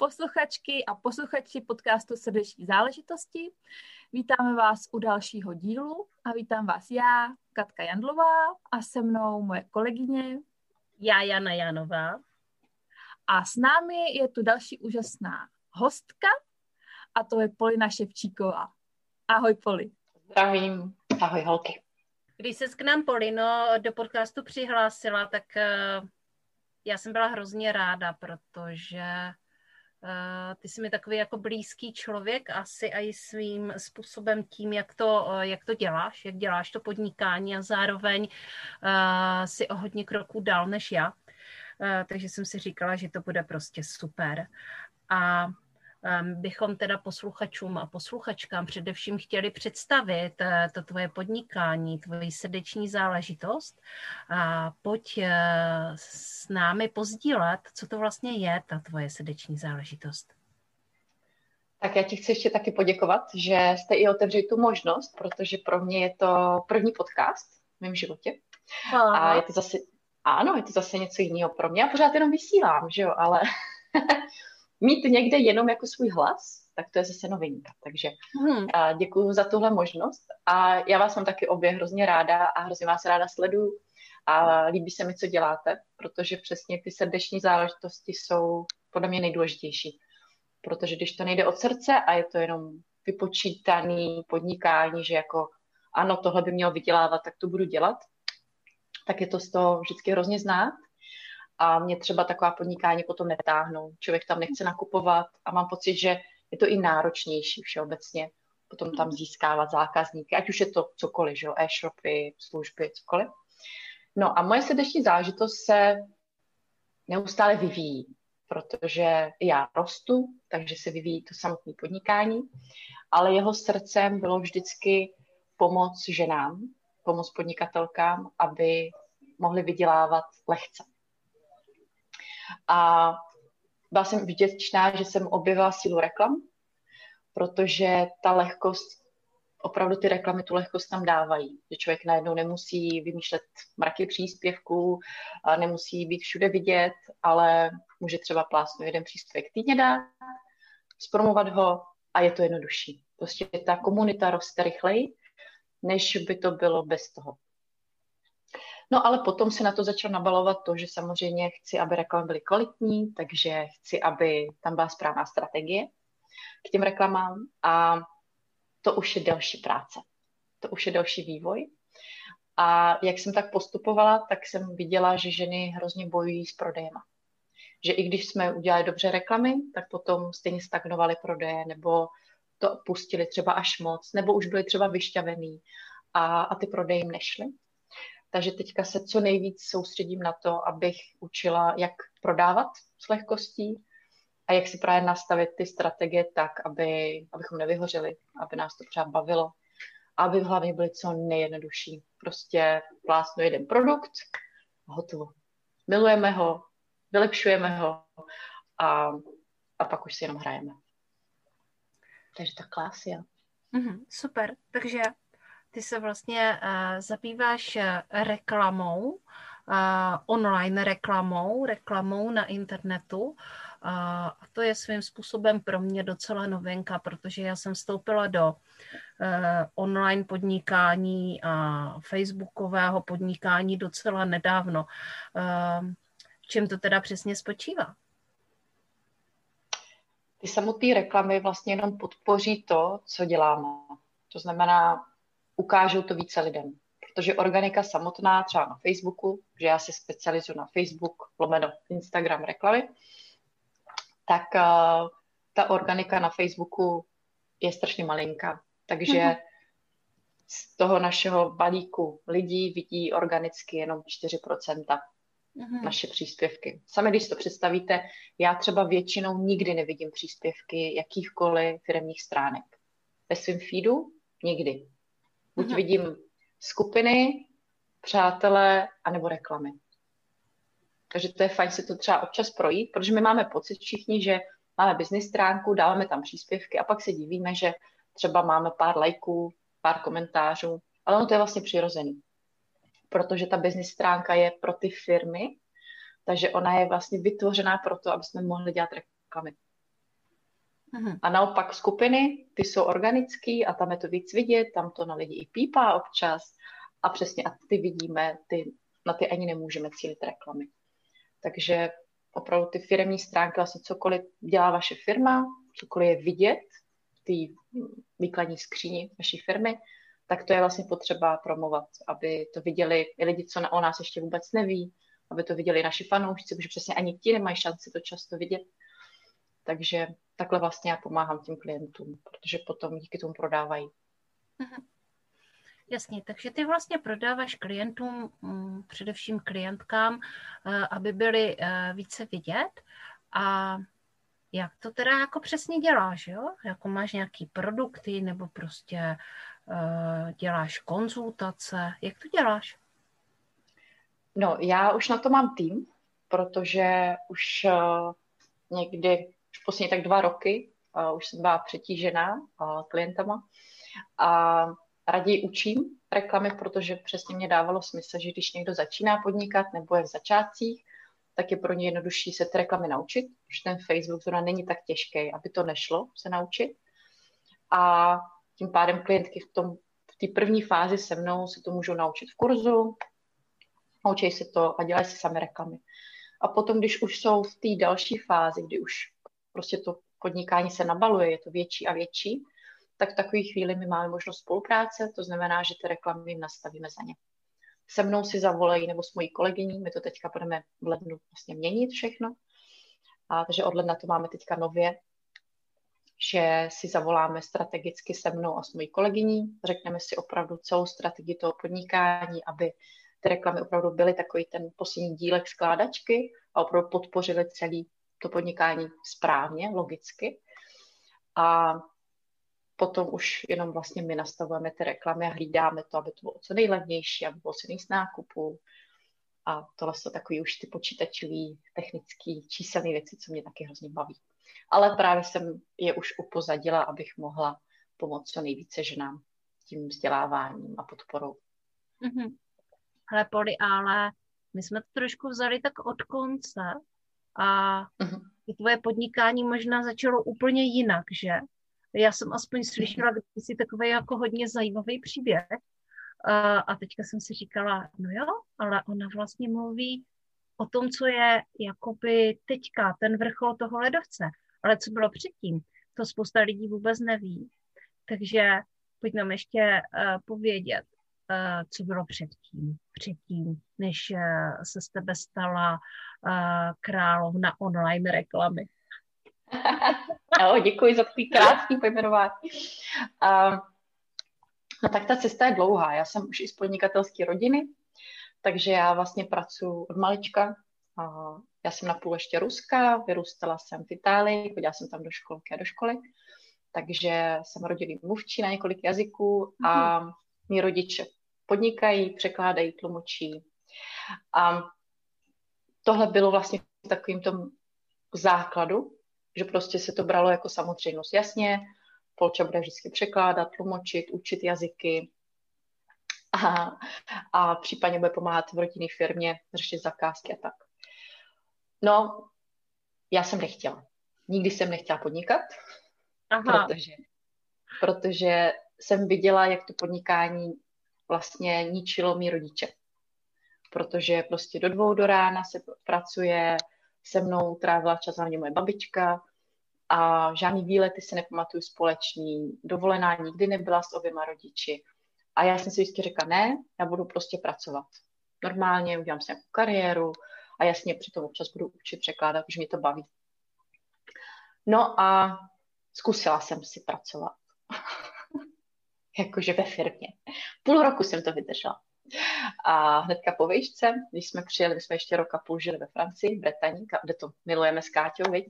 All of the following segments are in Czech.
posluchačky a posluchači podcastu Srdeční záležitosti. Vítáme vás u dalšího dílu a vítám vás já, Katka Jandlová a se mnou moje kolegyně. Já Jana Janová. A s námi je tu další úžasná hostka a to je Polina Ševčíková. Ahoj Poli. Zdravím, ahoj holky. Když se k nám Polino do podcastu přihlásila, tak eh, já jsem byla hrozně ráda, protože ty jsi mi takový jako blízký člověk asi i svým způsobem tím, jak to, uh, jak to děláš, jak děláš to podnikání a zároveň uh, si o hodně kroků dál než já. Uh, takže jsem si říkala, že to bude prostě super. A bychom teda posluchačům a posluchačkám především chtěli představit eh, to tvoje podnikání, tvoji srdeční záležitost. A pojď eh, s námi pozdílet, co to vlastně je ta tvoje srdeční záležitost. Tak já ti chci ještě taky poděkovat, že jste i otevřeli tu možnost, protože pro mě je to první podcast v mém životě. A je to zase, ano, je to zase něco jiného pro mě. Já pořád jenom vysílám, že jo, ale mít někde jenom jako svůj hlas, tak to je zase novinka. Takže hmm. děkuji za tuhle možnost a já vás mám taky obě hrozně ráda a hrozně vás ráda sleduju a líbí se mi, co děláte, protože přesně ty srdeční záležitosti jsou podle mě nejdůležitější. Protože když to nejde od srdce a je to jenom vypočítaný podnikání, že jako ano, tohle by mělo vydělávat, tak to budu dělat, tak je to z toho vždycky hrozně znát a mě třeba taková podnikání potom netáhnou. Člověk tam nechce nakupovat a mám pocit, že je to i náročnější všeobecně potom tam získávat zákazníky, ať už je to cokoliv, že jo, e-shopy, služby, cokoliv. No a moje srdeční zážitost se neustále vyvíjí, protože já rostu, takže se vyvíjí to samotné podnikání, ale jeho srdcem bylo vždycky pomoc ženám, pomoc podnikatelkám, aby mohli vydělávat lehce. A byla jsem vděčná, že jsem objevila sílu reklam, protože ta lehkost, opravdu ty reklamy tu lehkost tam dávají. Že člověk najednou nemusí vymýšlet mraky příspěvků, nemusí být všude vidět, ale může třeba plásnout jeden příspěvek týdně dát, zpromovat ho a je to jednodušší. Prostě ta komunita roste rychleji, než by to bylo bez toho. No ale potom se na to začal nabalovat to, že samozřejmě chci, aby reklamy byly kvalitní, takže chci, aby tam byla správná strategie k těm reklamám a to už je delší práce. To už je další vývoj. A jak jsem tak postupovala, tak jsem viděla, že ženy hrozně bojují s prodejema. Že i když jsme udělali dobře reklamy, tak potom stejně stagnovaly prodeje, nebo to pustili třeba až moc, nebo už byly třeba vyšťavený a, a ty prodeje jim nešly. Takže teďka se co nejvíc soustředím na to, abych učila, jak prodávat s lehkostí a jak si právě nastavit ty strategie tak, aby, abychom nevyhořeli, aby nás to třeba bavilo, aby hlavně byly co nejjednodušší. Prostě plásnu jeden produkt a hotovo. Milujeme ho, vylepšujeme ho a, a pak už si jenom hrajeme. Takže tak klásy. Mm-hmm, super. Takže ty se vlastně uh, zabýváš eh, reklamou, uh, online reklamou, reklamou na internetu. Uh, a to je svým způsobem pro mě docela novinka, protože já jsem vstoupila do online podnikání a facebookového podnikání docela nedávno. Čím to teda přesně spočívá? Ty samotné reklamy vlastně jenom podpoří to, co děláme. To znamená, ukážou to více lidem. Protože organika samotná, třeba na Facebooku, že já se specializuji na Facebook, lomeno Instagram reklamy, tak uh, ta organika na Facebooku je strašně malinká. Takže mm-hmm. z toho našeho balíku lidí vidí organicky jenom 4%. mm-hmm. naše příspěvky. Sami, když to představíte, já třeba většinou nikdy nevidím příspěvky jakýchkoliv firmních stránek. Ve svém feedu nikdy. Buď mm-hmm. vidím skupiny, přátelé, anebo reklamy. Takže to je fajn si to třeba občas projít, protože my máme pocit všichni, že máme business stránku, dáváme tam příspěvky a pak se divíme, že třeba máme pár lajků, pár komentářů, ale ono to je vlastně přirozený. Protože ta business stránka je pro ty firmy, takže ona je vlastně vytvořená pro to, aby jsme mohli dělat reklamy. Aha. A naopak skupiny, ty jsou organický a tam je to víc vidět, tam to na lidi i pípá občas a přesně a ty vidíme, ty, na ty ani nemůžeme cílit reklamy. Takže opravdu ty firmní stránky, vlastně cokoliv dělá vaše firma, cokoliv je vidět v té výkladní skříni vaší firmy, tak to je vlastně potřeba promovat, aby to viděli i lidi, co o nás ještě vůbec neví, aby to viděli naši fanoušci, protože přesně ani ti nemají šanci to často vidět. Takže takhle vlastně já pomáhám těm klientům, protože potom díky tomu prodávají. Mhm. Jasně, takže ty vlastně prodáváš klientům, mm, především klientkám, eh, aby byly eh, více vidět a jak to teda jako přesně děláš, jo? Jako máš nějaký produkty nebo prostě uh, děláš konzultace, jak to děláš? No, já už na to mám tým, protože už někdy, už poslední tak dva roky, uh, už jsem byla přetížená uh, klientama a raději učím reklamy, protože přesně mě dávalo smysl, že když někdo začíná podnikat nebo je v začátcích, tak je pro ně jednodušší se ty reklamy naučit, protože ten Facebook zrovna není tak těžký, aby to nešlo se naučit. A tím pádem klientky v tom v té první fázi se mnou se to můžou naučit v kurzu, naučí se to a dělají si sami reklamy. A potom, když už jsou v té další fázi, kdy už prostě to podnikání se nabaluje, je to větší a větší, tak v takové chvíli my máme možnost spolupráce, to znamená, že ty reklamy jim nastavíme za ně. Se mnou si zavolají nebo s mojí kolegyní, my to teďka budeme v lednu vlastně měnit všechno. A, takže od ledna to máme teďka nově, že si zavoláme strategicky se mnou a s mojí kolegyní, řekneme si opravdu celou strategii toho podnikání, aby ty reklamy opravdu byly takový ten poslední dílek skládačky a opravdu podpořili celý to podnikání správně, logicky. A potom už jenom vlastně my nastavujeme ty reklamy a hlídáme to, aby to bylo co nejlevnější, aby bylo co nejvíc nákupů. A tohle jsou takový už ty počítačový, technický, číselné věci, co mě taky hrozně baví. Ale právě jsem je už upozadila, abych mohla pomoct co nejvíce ženám tím vzděláváním a podporou. Mm-hmm. Hele, Poli, ale my jsme to trošku vzali tak od konce a mm-hmm. tvoje podnikání možná začalo úplně jinak, že? Já jsem aspoň slyšela kdysi takový jako hodně zajímavý příběh a, a teďka jsem si říkala, no jo, ale ona vlastně mluví o tom, co je jakoby teďka ten vrchol toho ledovce. Ale co bylo předtím, to spousta lidí vůbec neví. Takže pojď nám ještě uh, povědět, co bylo předtím, předtím, než uh, se z tebe stala uh, královna online reklamy. jo, děkuji za tvý krásný pojmenování. Uh, no tak ta cesta je dlouhá. Já jsem už i z podnikatelské rodiny, takže já vlastně pracuji od malička. Uh, já jsem napůl ještě ruská, vyrůstala jsem v Itálii, chodila jsem tam do školky a do školy, takže jsem rodilý mluvčí na několik jazyků a mm. mý rodiče podnikají, překládají, tlumočí. A tohle bylo vlastně v takovým tom základu, že prostě se to bralo jako samozřejmost. Jasně, Polča bude vždycky překládat, tlumočit, učit jazyky a, a případně bude pomáhat v rodinné firmě, řešit zakázky a tak. No, já jsem nechtěla. Nikdy jsem nechtěla podnikat, Aha. Protože, protože jsem viděla, jak to podnikání vlastně ničilo mý rodiče. Protože prostě do dvou do rána se pracuje, se mnou trávila čas hlavně moje babička a žádný výlety si nepamatuju společný, dovolená nikdy nebyla s oběma rodiči. A já jsem si vždycky řekla, ne, já budu prostě pracovat. Normálně udělám si nějakou kariéru a jasně přitom občas budu učit překládat, protože mě to baví. No a zkusila jsem si pracovat. Jakože ve firmě. Půl roku jsem to vydržela. A hnedka po výšce, když jsme přijeli, my jsme ještě roka půl žili ve Francii, v Bretani, kde to milujeme s Káťou, viď?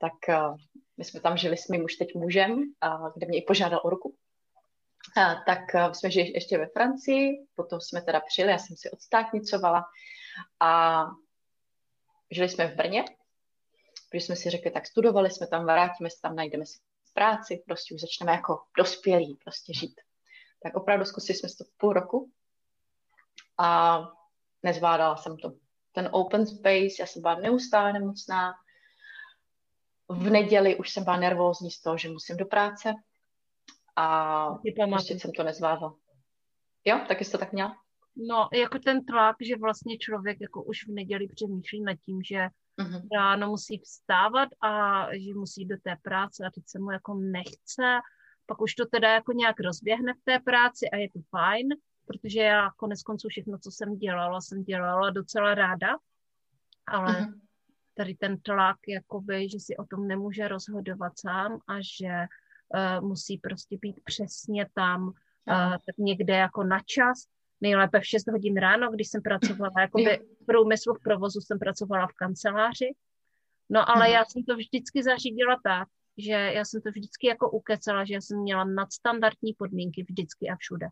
tak uh, my jsme tam žili s mým už teď mužem, uh, kde mě i požádal o ruku. Uh, tak uh, jsme žili ještě ve Francii, potom jsme teda přijeli, já jsem si odstátnicovala a žili jsme v Brně, protože jsme si řekli, tak studovali jsme tam, vrátíme se tam, najdeme si práci, prostě už začneme jako dospělí prostě žít. Tak opravdu zkusili jsme to půl roku a nezvládala jsem to. Ten open space, já jsem byla neustále nemocná. V neděli už jsem byla nervózní z toho, že musím do práce a prostě jsem to nezvládla. Jo, taky jsi to tak měla? No, jako ten tlak, že vlastně člověk jako už v neděli přemýšlí nad tím, že mm-hmm. ráno musí vstávat a že musí do té práce a teď se mu jako nechce, pak už to teda jako nějak rozběhne v té práci a je to fajn, protože já konec konců všechno, co jsem dělala, jsem dělala docela ráda, ale mm-hmm. tady ten tlak, jakoby, že si o tom nemůže rozhodovat sám a že uh, musí prostě být přesně tam, uh, tak někde jako na čas, nejlépe v 6 hodin ráno, když jsem pracovala jakoby v průmyslu, v provozu jsem pracovala v kanceláři. No ale mhm. já jsem to vždycky zařídila tak, že já jsem to vždycky jako ukecala, že já jsem měla nadstandardní podmínky vždycky a všude.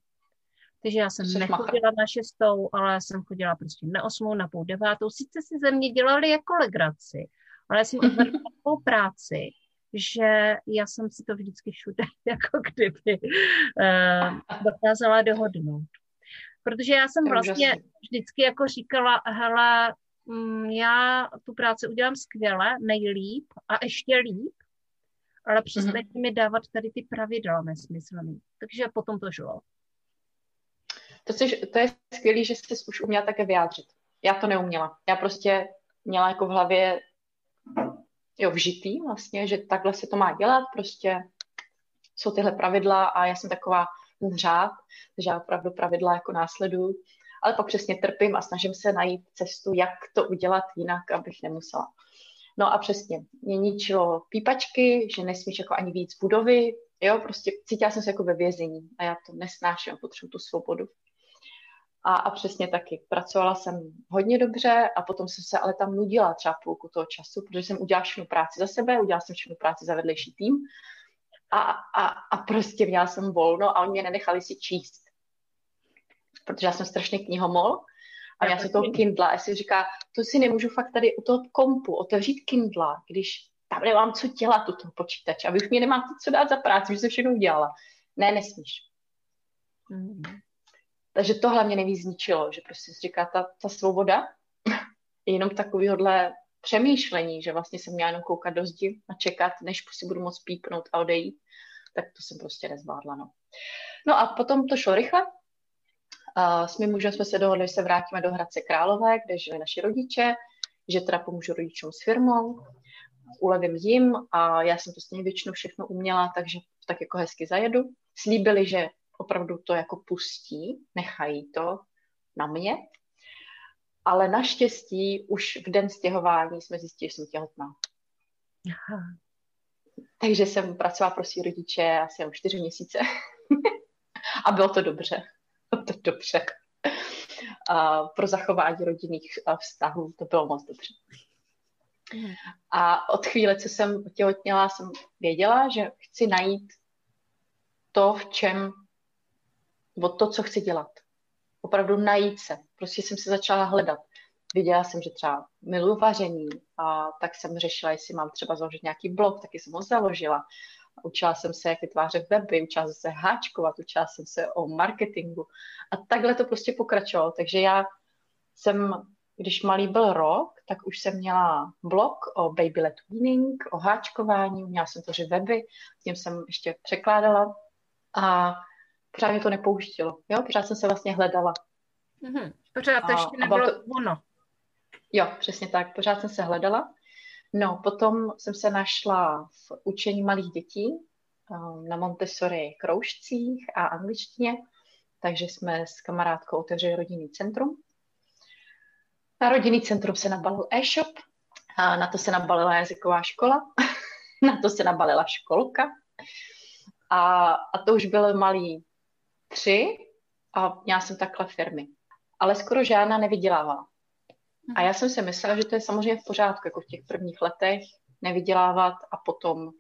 Takže já jsem nechodila na šestou, ale já jsem chodila prostě na osmou, na půl devátou. Sice si ze mě dělali jako legraci, ale já jsem odvedla takovou práci, že já jsem si to vždycky všude jako kdyby uh, dokázala dohodnout. Protože já jsem vlastně vždycky jako říkala, hele, mm, já tu práci udělám skvěle, nejlíp a ještě líp, ale přestaňte mm-hmm. mi dávat tady ty pravidla nesmyslný. Takže potom to šlo. To, jsi, to je skvělé, že jsi už uměla také vyjádřit. Já to neuměla. Já prostě měla jako v hlavě jo, vžitý vlastně, že takhle se to má dělat, prostě jsou tyhle pravidla a já jsem taková ten řád, takže já opravdu pravidla jako následuju, ale pak přesně trpím a snažím se najít cestu, jak to udělat jinak, abych nemusela. No a přesně, mě ničilo pípačky, že nesmíš jako ani víc budovy, jo, prostě cítila jsem se jako ve vězení a já to nesnáším, potřebuji tu svobodu. A, a přesně taky. Pracovala jsem hodně dobře a potom jsem se ale tam nudila třeba půlku toho času, protože jsem udělala všechnu práci za sebe, udělala jsem všechnu práci za vedlejší tým a, a, a prostě měla jsem volno a oni mě nenechali si číst. Protože já jsem strašně knihomol a já jsem toho Kindla a si říká, to si nemůžu fakt tady u toho kompu otevřít Kindla, když tam nemám co dělat u toho počítače a vy už mě nemáte co dát za práci, že jsem všechno udělala. Ne, nesmíš. Mm. Takže tohle mě nejvíc zničilo, že prostě si říká, ta, ta svoboda je jenom takovýhodle přemýšlení, že vlastně jsem měla jenom koukat do zdi a čekat, než si budu moct pípnout a odejít, tak to jsem prostě nezvládla. No, no a potom to šlo rychle. A s mým mužem jsme se dohodli, že se vrátíme do Hradce Králové, kde žili naši rodiče, že teda pomůžu rodičům s firmou, ulevím jim a já jsem to s nimi většinou všechno uměla, takže tak jako hezky zajedu. Slíbili, že opravdu to jako pustí, nechají to na mě, ale naštěstí už v den stěhování jsme zjistili, že jsem těhotná. Aha. Takže jsem pracovala pro svý rodiče asi o čtyři měsíce. a bylo to dobře. Bylo to dobře. A pro zachování rodinných vztahů to bylo moc dobře. A od chvíle, co jsem těhotněla, jsem věděla, že chci najít to, v čem, nebo to, co chci dělat opravdu najít se. Prostě jsem se začala hledat. Viděla jsem, že třeba miluji vaření a tak jsem řešila, jestli mám třeba založit nějaký blog, taky jsem ho založila. Učila jsem se, jak vytvářet weby, učila jsem se háčkovat, učila jsem se o marketingu a takhle to prostě pokračovalo. Takže já jsem, když malý byl rok, tak už jsem měla blog o baby let weaning, o háčkování, měla jsem to, že weby, tím jsem ještě překládala a pořád mě to nepouštilo. Jo? Pořád jsem se vlastně hledala. Mm-hmm. Pořád to ještě nebylo to... ono. Jo, přesně tak. Pořád jsem se hledala. No, potom jsem se našla v učení malých dětí um, na Montessori kroužcích a angličtině, takže jsme s kamarádkou otevřeli rodinný centrum. Na rodinný centrum se nabalil e-shop, a na to se nabalila jazyková škola, na to se nabalila školka a, a to už byl malý tři a měla jsem takhle firmy. Ale skoro žádná nevydělávala. A já jsem si myslela, že to je samozřejmě v pořádku, jako v těch prvních letech nevydělávat a potom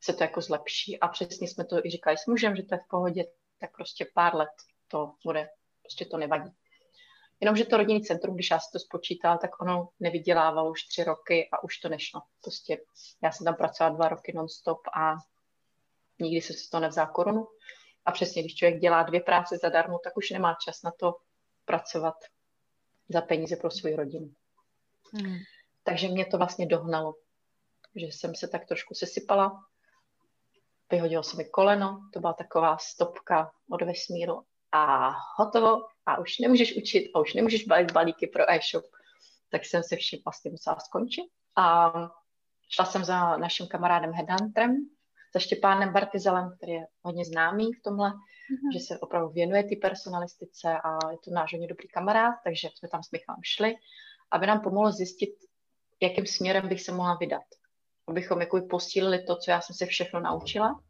se to jako zlepší. A přesně jsme to i říkali s mužem, že to je v pohodě, tak prostě pár let to bude, prostě to nevadí. Jenomže to rodinný centrum, když já si to spočítala, tak ono nevydělávalo už tři roky a už to nešlo. Prostě já jsem tam pracovala dva roky non-stop a nikdy se to nevzal korunu. A přesně, když člověk dělá dvě práce zadarmo, tak už nemá čas na to pracovat za peníze pro svou rodinu. Hmm. Takže mě to vlastně dohnalo, že jsem se tak trošku sesypala, vyhodilo se mi koleno, to byla taková stopka od vesmíru a hotovo a už nemůžeš učit a už nemůžeš balit balíky pro e-shop. Tak jsem se vším vlastně musela skončit a šla jsem za naším kamarádem Headhunterem, za Štěpánem Bartizelem, který je hodně známý v tomhle, mm-hmm. že se opravdu věnuje té personalistice a je to náš hodně dobrý kamarád, takže jsme tam s Michalem šli, aby nám pomohlo zjistit, jakým směrem bych se mohla vydat. Abychom jako posílili to, co já jsem se všechno naučila,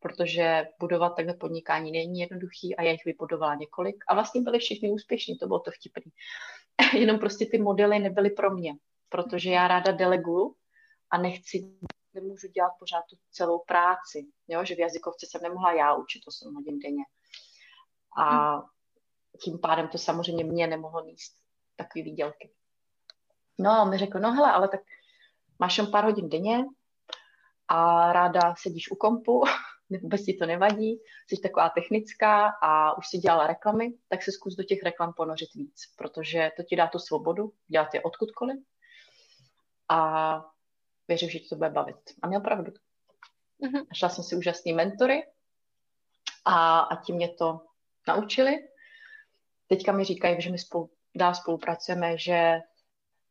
protože budovat takhle podnikání není jednoduchý a já jich vybudovala několik a vlastně byli všichni úspěšní, to bylo to vtipný. Jenom prostě ty modely nebyly pro mě, protože já ráda deleguju a nechci nemůžu dělat pořád tu celou práci, jo? že v jazykovce jsem nemohla já učit 8 hodin denně. A tím pádem to samozřejmě mě nemohlo níst takový výdělky. No a on mi řekl, no hele, ale tak máš jen pár hodin denně a ráda sedíš u kompu, vůbec ti to nevadí, jsi taková technická a už si dělala reklamy, tak se zkus do těch reklam ponořit víc, protože to ti dá tu svobodu dělat je odkudkoliv. A věřím, že ti to bude bavit. A měl pravdu. Mm-hmm. Našla jsem si úžasný mentory a, a ti mě to naučili. Teďka mi říkají, že my spolu, dál spolupracujeme, že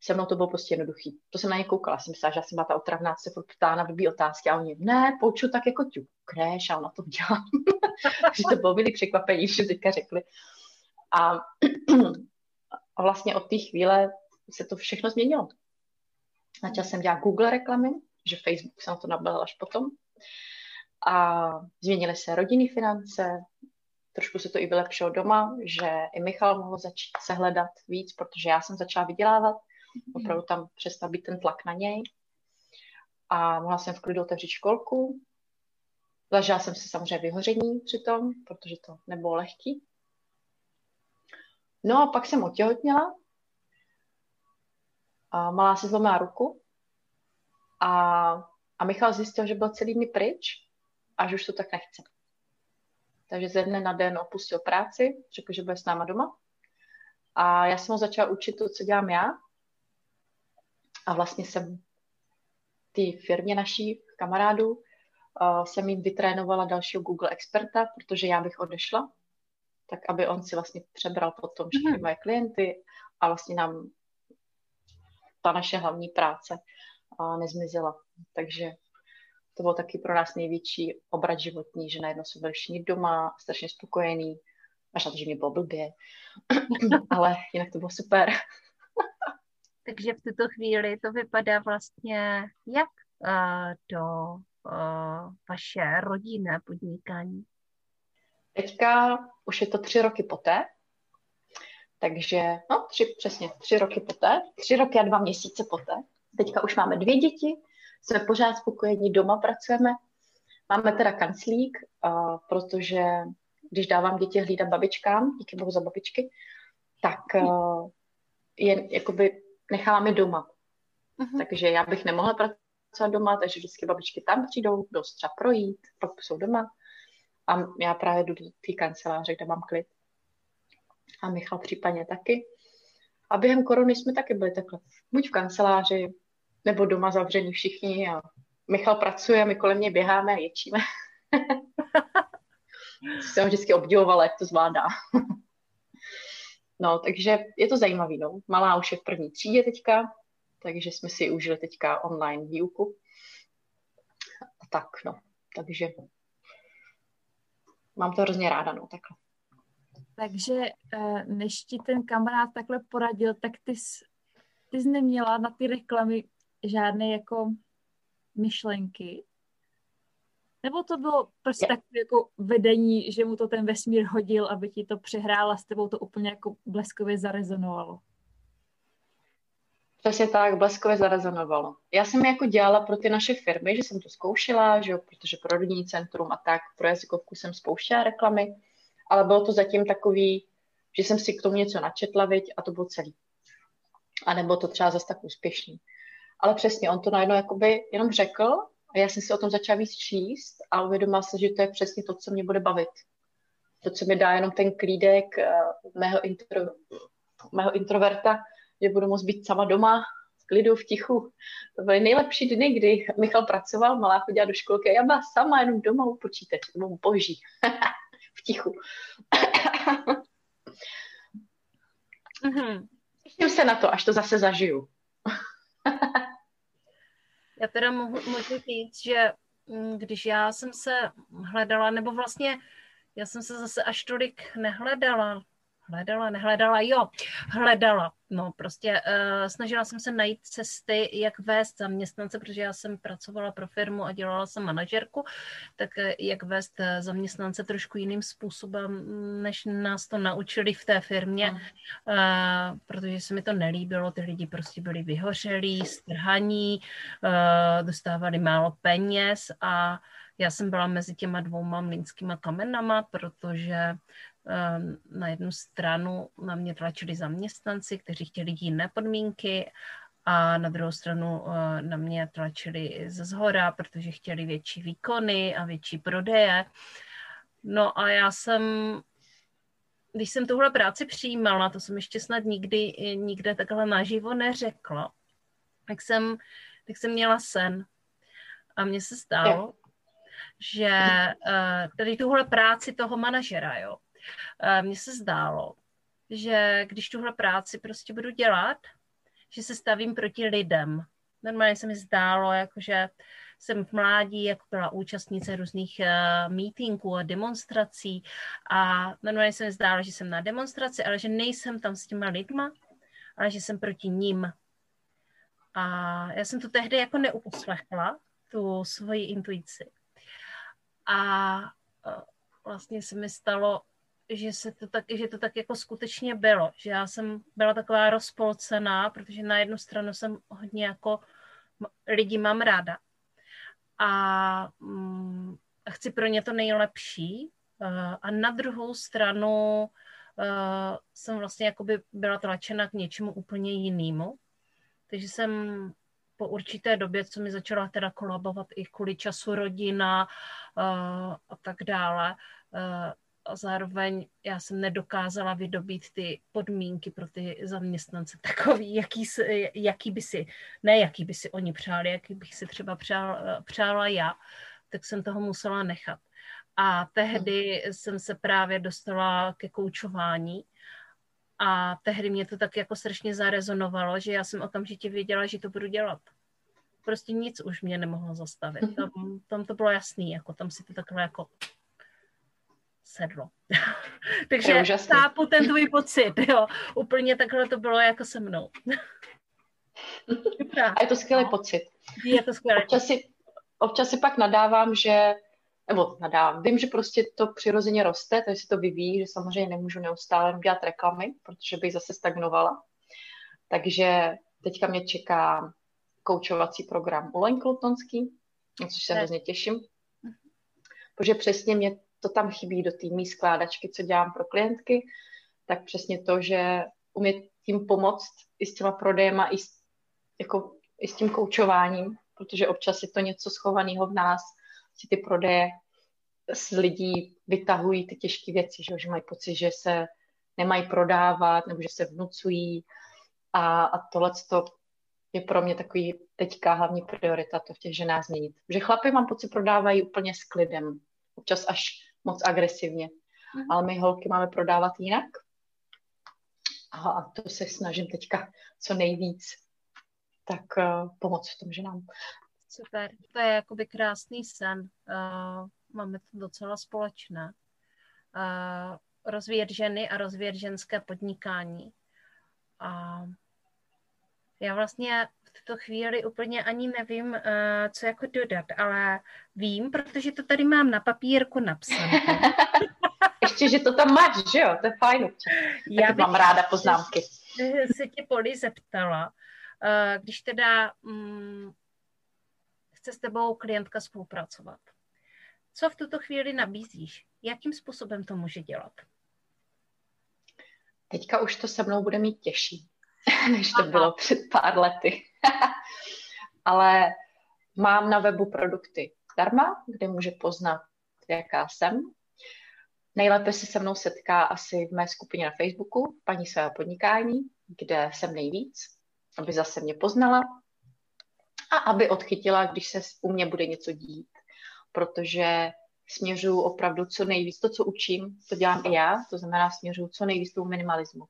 se mnou to bylo prostě jednoduchý. To jsem na ně koukala, jsem myslela, že já jsem byla ta otravná, se furt ptá na blbý otázky a oni, ne, pouču tak jako ťukneš a ona to dělá. že to bylo byli překvapení, že teďka řekli. A, a vlastně od té chvíle se to všechno změnilo. Začala jsem dělat Google reklamy, že Facebook jsem to nabalil až potom. A změnily se rodinné finance, trošku se to i vylepšilo doma, že i Michal mohl začít se hledat víc, protože já jsem začala vydělávat. Opravdu tam přestal být ten tlak na něj. A mohla jsem v klidu otevřít školku. Zažila jsem si samozřejmě vyhoření přitom, protože to nebylo lehký. No a pak jsem otěhotněla a malá si zlomila ruku a, a Michal zjistil, že byl celý mi pryč a že už to tak nechce. Takže ze dne na den opustil práci, řekl, že bude s náma doma. A já jsem ho začala učit to, co dělám já. A vlastně jsem ty firmě naší kamarádů uh, jsem jim vytrénovala dalšího Google experta, protože já bych odešla, tak aby on si vlastně přebral potom všechny mm-hmm. moje klienty a vlastně nám ta naše hlavní práce a nezmizela. Takže to bylo taky pro nás největší obrat životní, že najednou jsme byli všichni doma, strašně spokojení, až na to, že mi bylo blbě, ale jinak to bylo super. Takže v tuto chvíli to vypadá vlastně jak uh, do uh, vaše rodinné podnikání? Teďka už je to tři roky poté, takže, no, tři, přesně, tři roky poté, tři roky a dva měsíce poté. Teďka už máme dvě děti, jsme pořád spokojení, doma pracujeme. Máme teda kanclík, uh, protože když dávám děti hlídat babičkám, díky bohu za babičky, tak uh, je, jakoby nechávám je doma. Uh-huh. Takže já bych nemohla pracovat doma, takže vždycky babičky tam přijdou, jdou třeba projít, pak jsou doma. A já právě jdu do té kanceláře, kde mám klid a Michal případně taky. A během korony jsme taky byli takhle, buď v kanceláři, nebo doma zavření všichni a Michal pracuje, my kolem něj běháme a ječíme. jsem vždycky obdivovala, jak to zvládá. no, takže je to zajímavý, no. Malá už je v první třídě teďka, takže jsme si užili teďka online výuku. A tak, no. Takže mám to hrozně ráda, no, takhle. Takže eh, než ti ten kamarád takhle poradil, tak ty jsi, ty jsi neměla na ty reklamy žádné jako myšlenky? Nebo to bylo prostě tak jako vedení, že mu to ten vesmír hodil, aby ti to přehrála s tebou to úplně jako bleskově zarezonovalo? Přesně tak, bleskově zarezonovalo. Já jsem jako dělala pro ty naše firmy, že jsem to zkoušela, že jo, protože pro rodinný centrum a tak, pro jazykovku jsem spouštěla reklamy, ale bylo to zatím takový, že jsem si k tomu něco načetla, viď, a to bylo celý. A nebylo to třeba zase tak úspěšný. Ale přesně, on to najednou jakoby jenom řekl a já jsem si o tom začala víc číst a uvědomila se, že to je přesně to, co mě bude bavit. To, co mi dá jenom ten klídek uh, mého, intro, mého introverta, že budu moct být sama doma, v klidu, v tichu. To byly nejlepší dny, kdy Michal pracoval, malá chodila do školky a já byla sama jenom doma u počítače. To bylo boží. v tichu. mm-hmm. Těším se na to, až to zase zažiju. já teda mohu, můžu říct, že mm, když já jsem se hledala, nebo vlastně já jsem se zase až tolik nehledala, hledala, nehledala, jo, hledala. No prostě uh, snažila jsem se najít cesty, jak vést zaměstnance, protože já jsem pracovala pro firmu a dělala jsem manažerku, tak uh, jak vést uh, zaměstnance trošku jiným způsobem, než nás to naučili v té firmě, uh, protože se mi to nelíbilo, ty lidi prostě byli vyhořelí, strhaní, uh, dostávali málo peněz a já jsem byla mezi těma dvouma mlínskýma kamenama, protože na jednu stranu na mě tlačili zaměstnanci, kteří chtěli jiné podmínky a na druhou stranu eh, na mě tlačili ze zhora, protože chtěli větší výkony a větší prodeje. No a já jsem, když jsem tuhle práci přijímala, to jsem ještě snad nikdy nikde takhle naživo neřekla, tak jsem, tak jsem měla sen. A mně se stalo, že uh, tady tuhle práci toho manažera, jo, Eh, mně se zdálo, že když tuhle práci prostě budu dělat, že se stavím proti lidem. Normálně se mi zdálo, jakože jsem v mládí jako byla účastnice různých uh, meetingů a demonstrací a normálně se mi zdálo, že jsem na demonstraci, ale že nejsem tam s těma lidma, ale že jsem proti ním. A já jsem to tehdy jako neuposlechla, tu svoji intuici. A uh, vlastně se mi stalo, že, se to tak, že to tak jako skutečně bylo, že já jsem byla taková rozpolcená, protože na jednu stranu jsem hodně jako lidi mám ráda. A mm, chci pro ně to nejlepší uh, a na druhou stranu uh, jsem vlastně jakoby byla tlačena k něčemu úplně jinému, takže jsem po určité době, co mi začala teda kolabovat i kvůli času rodina uh, a tak dále, a zároveň já jsem nedokázala vydobít ty podmínky pro ty zaměstnance takový, jaký, jaký by si, ne jaký by si oni přáli, jaký bych si třeba přál, přála já, tak jsem toho musela nechat. A tehdy jsem se právě dostala ke koučování a tehdy mě to tak jako strašně zarezonovalo, že já jsem okamžitě věděla, že to budu dělat. Prostě nic už mě nemohlo zastavit. Mhm. Tam, tam to bylo jasný, jako tam si to takhle jako sedlo. Takže chápu ten tvůj pocit, jo. Úplně takhle to bylo jako se mnou. A je to skvělý no. pocit. Je to skvělý. Občas si, občas si pak nadávám, že nebo nadávám. Vím, že prostě to přirozeně roste, takže si to vyvíjí, že samozřejmě nemůžu neustále dělat reklamy, protože bych zase stagnovala. Takže teďka mě čeká koučovací program u Len Klutonský, což se hrozně těším. Protože přesně mě to tam chybí do té mý skládačky, co dělám pro klientky, tak přesně to, že umět tím pomoct i s těma prodejema, i s, jako, i s tím koučováním, protože občas je to něco schovaného v nás, si ty prodeje z lidí vytahují ty těžké věci, že, že mají pocit, že se nemají prodávat nebo že se vnucují a, a tohle je pro mě takový teďka hlavní priorita to v těch ženách změnit. Že chlapy mám pocit prodávají úplně s klidem. Občas až moc agresivně. Mm. Ale my holky máme prodávat jinak. A to se snažím teďka co nejvíc tak uh, pomoct v tom ženám. Super, to je jakoby krásný sen. Uh, máme to docela společné. Uh, rozvíjet ženy a rozvíjet ženské podnikání. A Já vlastně v tuto chvíli úplně ani nevím, uh, co jako dodat, ale vím, protože to tady mám na papírku napsané. Ještě, že to tam máš, že jo? To je fajn. Já mám ráda poznámky. se tě Poli zeptala, uh, když teda um, chce s tebou klientka spolupracovat. Co v tuto chvíli nabízíš? Jakým způsobem to může dělat? Teďka už to se mnou bude mít těžší, než to bylo před pár lety. Ale mám na webu produkty zdarma, kde může poznat, jaká jsem. Nejlépe se se mnou setká asi v mé skupině na Facebooku, paní svého podnikání, kde jsem nejvíc, aby zase mě poznala a aby odchytila, když se u mě bude něco dít. Protože směřuju opravdu co nejvíc, to, co učím, to dělám i já, to znamená směřuju co nejvíc tomu minimalismu.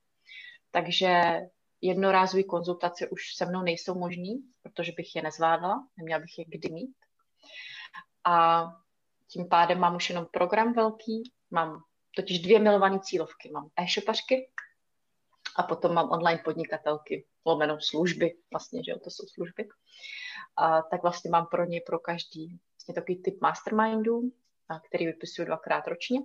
Takže jednorázové konzultace už se mnou nejsou možný, protože bych je nezvládla, neměla bych je kdy mít. A tím pádem mám už jenom program velký, mám totiž dvě milované cílovky. Mám e-shopařky a potom mám online podnikatelky, lomenou služby, vlastně, že jo, to jsou služby. A, tak vlastně mám pro ně, pro každý vlastně takový typ mastermindů, který vypisuju dvakrát ročně.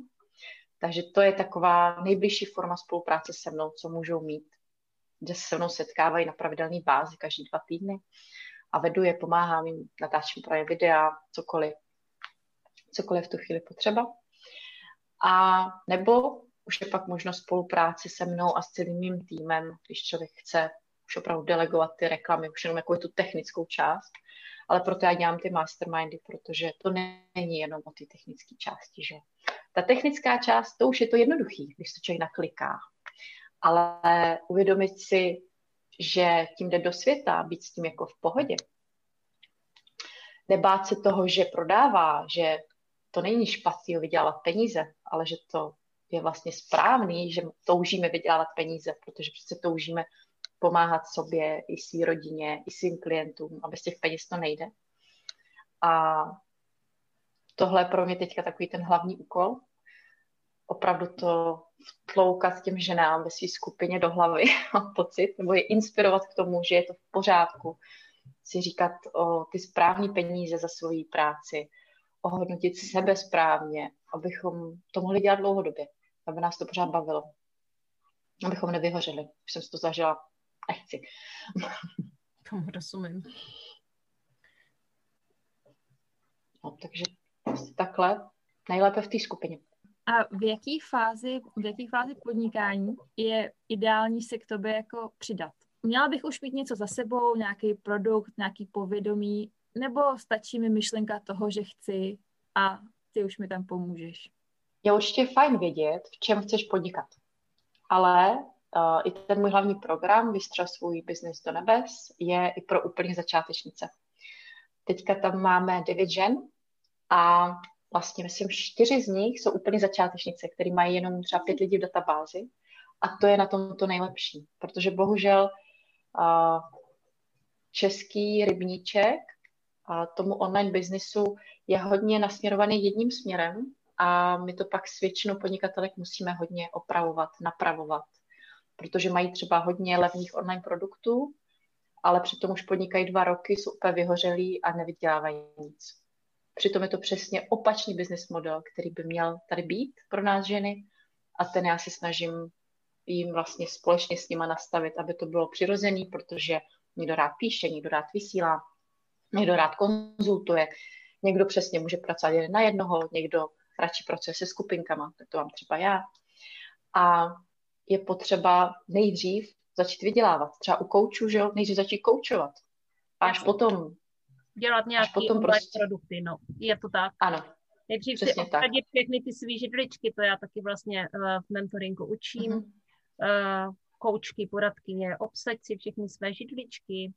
Takže to je taková nejbližší forma spolupráce se mnou, co můžou mít, kde se se mnou setkávají na pravidelné bázi každý dva týdny a vedu je, pomáhám jim, natáčím právě videa, cokoliv, cokoliv v tu chvíli potřeba. A nebo už je pak možnost spolupráce se mnou a s celým mým týmem, když člověk chce už opravdu delegovat ty reklamy, už jenom jako tu technickou část. Ale proto já dělám ty mastermindy, protože to není jenom o ty technické části. Že? Ta technická část, to už je to jednoduchý, když se člověk nakliká. Ale uvědomit si, že tím jde do světa, být s tím jako v pohodě. Nebát se toho, že prodává, že to není špatný vydělávat peníze, ale že to je vlastně správný, že toužíme vydělávat peníze, protože přece toužíme pomáhat sobě i své rodině, i svým klientům a bez těch peněz to nejde. A tohle je pro mě teďka takový ten hlavní úkol. Opravdu to tloukat těm ženám ve své skupině do hlavy, mám pocit, nebo je inspirovat k tomu, že je to v pořádku, si říkat o ty správné peníze za svoji práci, ohodnotit sebe správně, abychom to mohli dělat dlouhodobě, aby nás to pořád bavilo, abychom nevyhořeli. Už jsem si to zažila, nechci. Tomu rozumím. No, takže takhle, nejlépe v té skupině. A v jaké fázi, v jaký fázi podnikání je ideální se k tobě jako přidat? Měla bych už mít něco za sebou, nějaký produkt, nějaký povědomí, nebo stačí mi myšlenka toho, že chci a ty už mi tam pomůžeš? Je určitě fajn vědět, v čem chceš podnikat. Ale uh, i ten můj hlavní program Vystřel svůj biznis do nebes je i pro úplně začátečnice. Teďka tam máme devět žen a vlastně myslím čtyři z nich jsou úplně začátečnice, které mají jenom třeba pět lidí v databázi a to je na tom to nejlepší, protože bohužel český rybníček a tomu online biznisu je hodně nasměrovaný jedním směrem a my to pak s většinou podnikatelek musíme hodně opravovat, napravovat, protože mají třeba hodně levných online produktů, ale přitom už podnikají dva roky, jsou úplně vyhořelí a nevydělávají nic. Přitom je to přesně opačný business model, který by měl tady být pro nás ženy a ten já se snažím jim vlastně společně s nima nastavit, aby to bylo přirozený, protože někdo rád píše, někdo rád vysílá, někdo rád konzultuje, někdo přesně může pracovat jen na jednoho, někdo radši pracuje se skupinkama, tak to mám třeba já. A je potřeba nejdřív začít vydělávat. Třeba u koučů, že jo, nejdřív začít koučovat. A až potom... Dělat nějaké potom prostě... produkty, no. Je to tak. Ano. Nejdřív si obsadit všechny ty svý židličky, to já taky vlastně uh, v mentoringu učím. Mm-hmm. Uh, koučky, poradkyně, obsaď si všechny své židličky,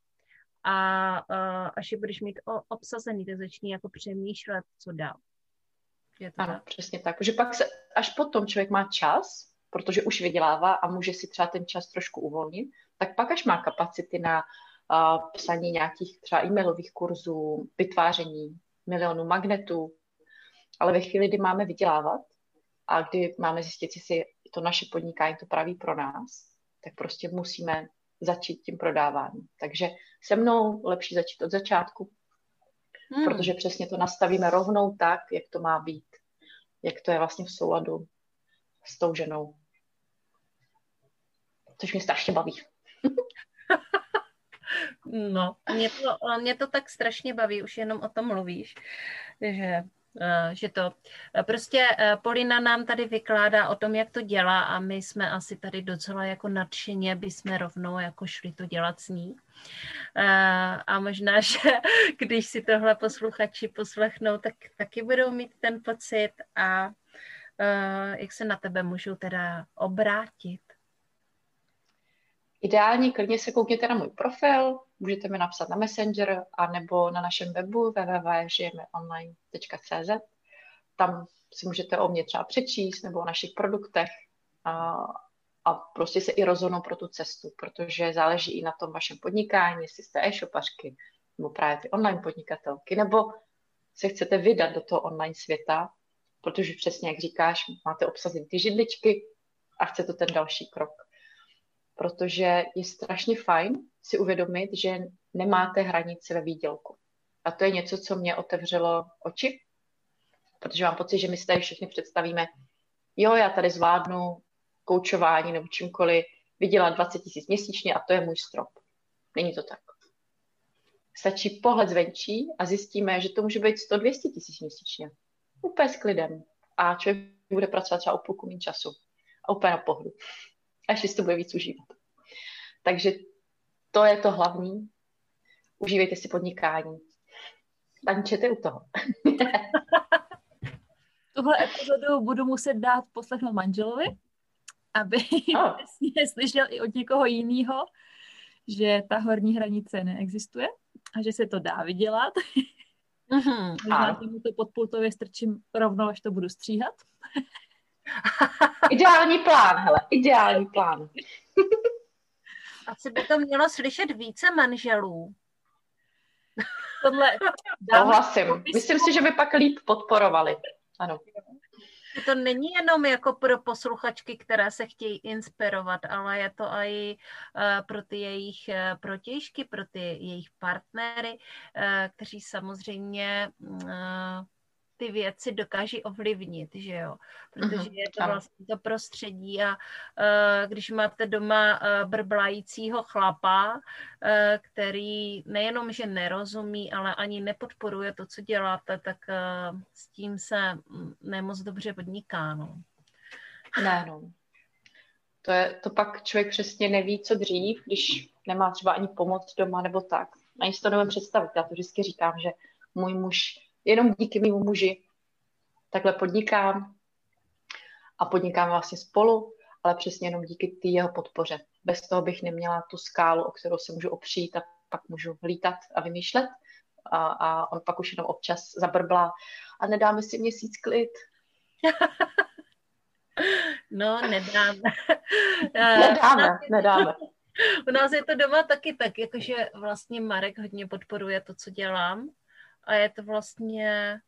a uh, až je budeš mít o, obsazený, tak začni jako přemýšlet, co dál. Je to ano, tak? přesně tak. Že pak se, až potom člověk má čas, protože už vydělává a může si třeba ten čas trošku uvolnit, tak pak až má kapacity na uh, psaní nějakých třeba e-mailových kurzů, vytváření milionů magnetů, ale ve chvíli, kdy máme vydělávat a kdy máme zjistit, jestli to naše podnikání to praví pro nás, tak prostě musíme začít tím prodáváním. Takže se mnou lepší začít od začátku, hmm. protože přesně to nastavíme rovnou tak, jak to má být, jak to je vlastně v souladu s tou ženou. Což mě strašně baví. No, mě to, mě to tak strašně baví, už jenom o tom mluvíš, že Eh, že to eh, prostě eh, Polina nám tady vykládá o tom, jak to dělá a my jsme asi tady docela jako nadšeně, by jsme rovnou jako šli to dělat s ní. A možná, že když si tohle posluchači poslechnou, tak taky budou mít ten pocit a jak se na tebe můžou teda obrátit. Ideálně klidně se koukněte na můj profil, můžete mi napsat na Messenger a nebo na našem webu www.žijemeonline.cz. Tam si můžete o mě třeba přečíst nebo o našich produktech a, a prostě se i rozhodnout pro tu cestu, protože záleží i na tom vašem podnikání, jestli jste e-shopařky nebo právě ty online podnikatelky, nebo se chcete vydat do toho online světa, protože přesně jak říkáš, máte obsazit ty židličky a chcete ten další krok protože je strašně fajn si uvědomit, že nemáte hranice ve výdělku. A to je něco, co mě otevřelo oči, protože mám pocit, že my si tady všichni představíme, jo, já tady zvládnu koučování nebo čímkoliv, vydělat 20 tisíc měsíčně a to je můj strop. Není to tak. Stačí pohled zvenčí a zjistíme, že to může být 100-200 tisíc měsíčně. Úplně s klidem. A člověk bude pracovat třeba o půlku času. A úplně na pohodu až si to bude víc užívat. Takže to je to hlavní. Užívejte si podnikání. Tančete u toho. Tuhle epizodu budu muset dát poslechnout manželovi, aby oh. slyšel i od někoho jiného, že ta horní hranice neexistuje a že se to dá vydělat. Mm-hmm. Možná mu to podpultově strčím rovnou, až to budu stříhat. Ideální plán, hele, ideální plán. Asi by to mělo slyšet více manželů. Tohle Souhlasím. Myslím si, že by pak líp podporovali. Ano. To není jenom jako pro posluchačky, které se chtějí inspirovat, ale je to i uh, pro ty jejich uh, protěžky, pro ty jejich partnery, uh, kteří samozřejmě ty věci dokáží ovlivnit, že jo, protože uh-huh, je to vlastně to prostředí a uh, když máte doma uh, brblajícího chlapa, uh, který nejenom, že nerozumí, ale ani nepodporuje to, co děláte, tak uh, s tím se nemoc dobře podniká, no. Ne, no. To, je, to pak člověk přesně neví, co dřív, když nemá třeba ani pomoc doma nebo tak. Ani si to nevím představit. Já to vždycky říkám, že můj muž jenom díky mému muži takhle podnikám a podnikám vlastně spolu, ale přesně jenom díky té jeho podpoře. Bez toho bych neměla tu skálu, o kterou se můžu opřít a pak můžu lítat a vymýšlet. A, a on pak už jenom občas zabrblá a nedáme si měsíc klid. No, nedáme. nedáme, nedáme. U nás je to doma taky tak, jakože vlastně Marek hodně podporuje to, co dělám a je to vlastně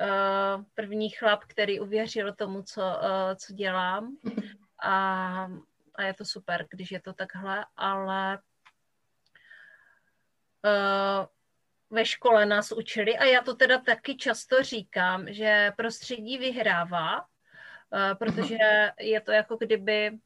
uh, první chlap, který uvěřil tomu, co, uh, co dělám. A, a je to super, když je to takhle, ale uh, ve škole nás učili a já to teda taky často říkám, že prostředí vyhrává, protože je to jako kdyby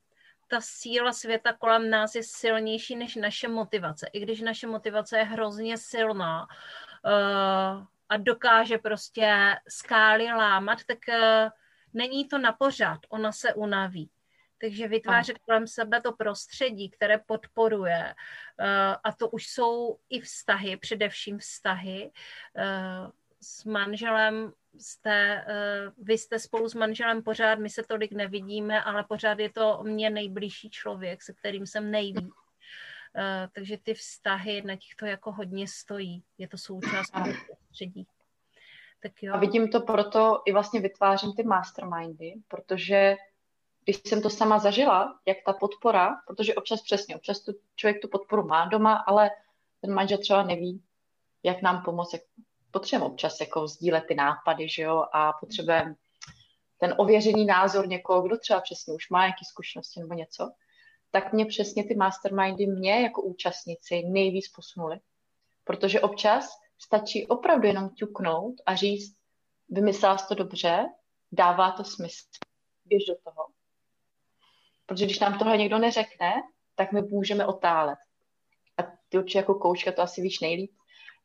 ta síla světa kolem nás je silnější než naše motivace. I když naše motivace je hrozně silná uh, a dokáže prostě skály lámat, tak uh, není to na pořád, ona se unaví. Takže vytvářet kolem sebe to prostředí, které podporuje, uh, a to už jsou i vztahy, především vztahy uh, s manželem, jste, uh, vy jste spolu s manželem pořád, my se tolik nevidíme, ale pořád je to mě nejbližší člověk, se kterým jsem nejvíc. Uh, takže ty vztahy na těchto jako hodně stojí. Je to součást prostředí. Tak jo. A vidím to proto, i vlastně vytvářím ty mastermindy, protože když jsem to sama zažila, jak ta podpora, protože občas přesně, občas tu, člověk tu podporu má doma, ale ten manžel třeba neví, jak nám pomoct, jak potřebujeme občas jako sdílet ty nápady, že jo, a potřebujeme ten ověřený názor někoho, kdo třeba přesně už má nějaké zkušenosti nebo něco, tak mě přesně ty mastermindy mě jako účastnici nejvíc posunuly. Protože občas stačí opravdu jenom ťuknout a říct, vymyslela jsi to dobře, dává to smysl, běž do toho. Protože když nám tohle někdo neřekne, tak my můžeme otálet. A ty určitě jako koučka to asi víš nejlíp,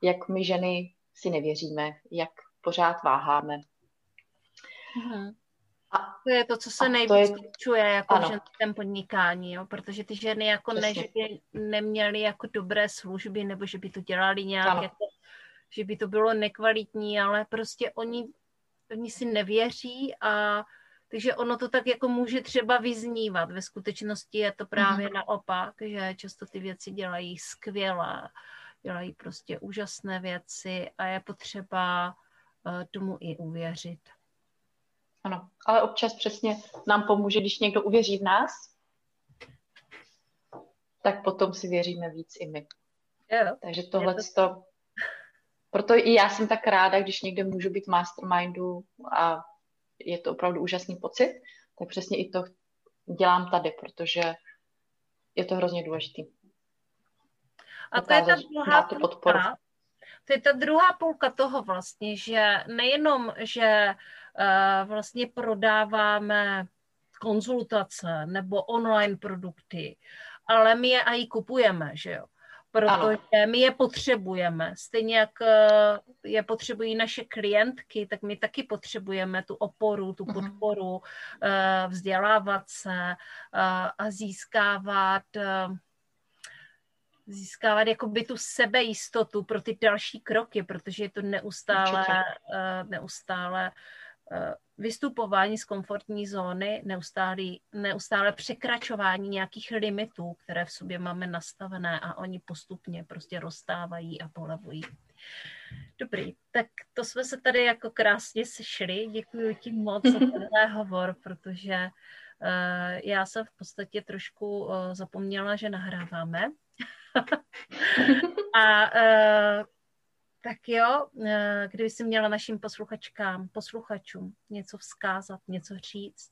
jak my ženy si nevěříme, jak pořád váháme. Mhm. A to je to, co se nejvíc je... jako ano. ženském podnikání, jo? protože ty ženy jako Přesně. ne, že by neměly jako dobré služby, nebo že by to dělali nějak, jako, že by to bylo nekvalitní, ale prostě oni, oni si nevěří a takže ono to tak jako může třeba vyznívat. Ve skutečnosti je to právě mm. naopak, že často ty věci dělají skvěle, dělají prostě úžasné věci a je potřeba uh, tomu i uvěřit. Ano, ale občas přesně nám pomůže, když někdo uvěří v nás, tak potom si věříme víc i my. Jo, Takže tohle to... Proto i já jsem tak ráda, když někde můžu být mastermindu a je to opravdu úžasný pocit, tak přesně i to dělám tady, protože je to hrozně důležitý. A to je ta druhá půlka, to je ta druhá půlka toho vlastně, že nejenom, že uh, vlastně prodáváme konzultace nebo online produkty, ale my je i kupujeme, že jo protože ano. my je potřebujeme. Stejně jak eh, je potřebují naše klientky, tak my taky potřebujeme tu oporu, tu mhm. podporu, eh, vzdělávat se a získávat získávat jakoby tu sebejistotu pro ty další kroky, protože je to neustále, neustále vystupování z komfortní zóny, neustále, neustále překračování nějakých limitů, které v sobě máme nastavené a oni postupně prostě rozstávají a polevují. Dobrý, tak to jsme se tady jako krásně sešli. Děkuji ti moc za tenhle hovor, protože uh, já jsem v podstatě trošku uh, zapomněla, že nahráváme. a uh, tak jo, eh, kdyby si měla našim posluchačkám, posluchačům něco vzkázat, něco říct,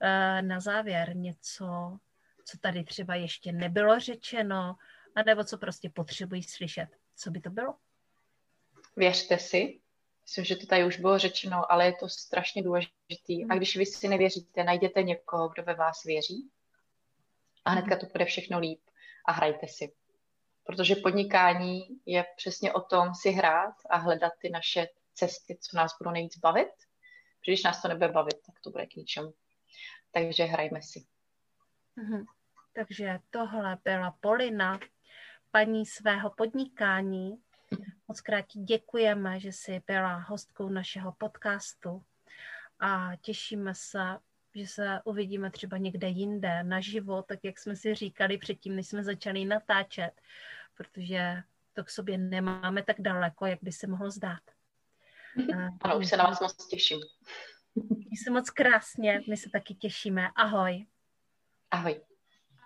eh, na závěr něco, co tady třeba ještě nebylo řečeno, anebo co prostě potřebují slyšet. Co by to bylo? Věřte si. Myslím, že to tady už bylo řečeno, ale je to strašně důležitý. A když vy si nevěříte, najděte někoho, kdo ve vás věří a hnedka to bude všechno líp a hrajte si protože podnikání je přesně o tom si hrát a hledat ty naše cesty, co nás budou nejvíc bavit. Protože když nás to nebude bavit, tak to bude k ničemu. Takže hrajme si. Mhm. Takže tohle byla Polina, paní svého podnikání. Moc krát děkujeme, že jsi byla hostkou našeho podcastu a těšíme se, že se uvidíme třeba někde jinde, naživo, tak jak jsme si říkali předtím, než jsme začali natáčet, protože to k sobě nemáme tak daleko, jak by se mohlo zdát. Ano, už se na vás moc těším. Měj se moc krásně, my se taky těšíme. Ahoj. Ahoj.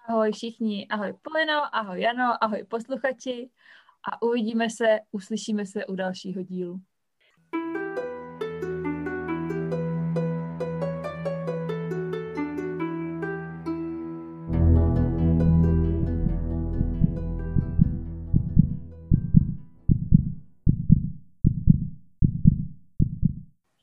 Ahoj všichni, ahoj Polino, ahoj Jano, ahoj posluchači a uvidíme se, uslyšíme se u dalšího dílu.